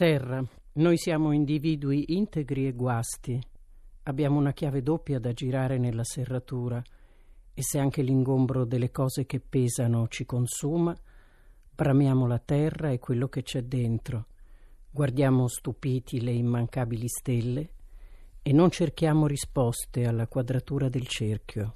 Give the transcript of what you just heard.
Terra, noi siamo individui integri e guasti. Abbiamo una chiave doppia da girare nella serratura e se anche l'ingombro delle cose che pesano ci consuma, bramiamo la terra e quello che c'è dentro, guardiamo stupiti le immancabili stelle e non cerchiamo risposte alla quadratura del cerchio.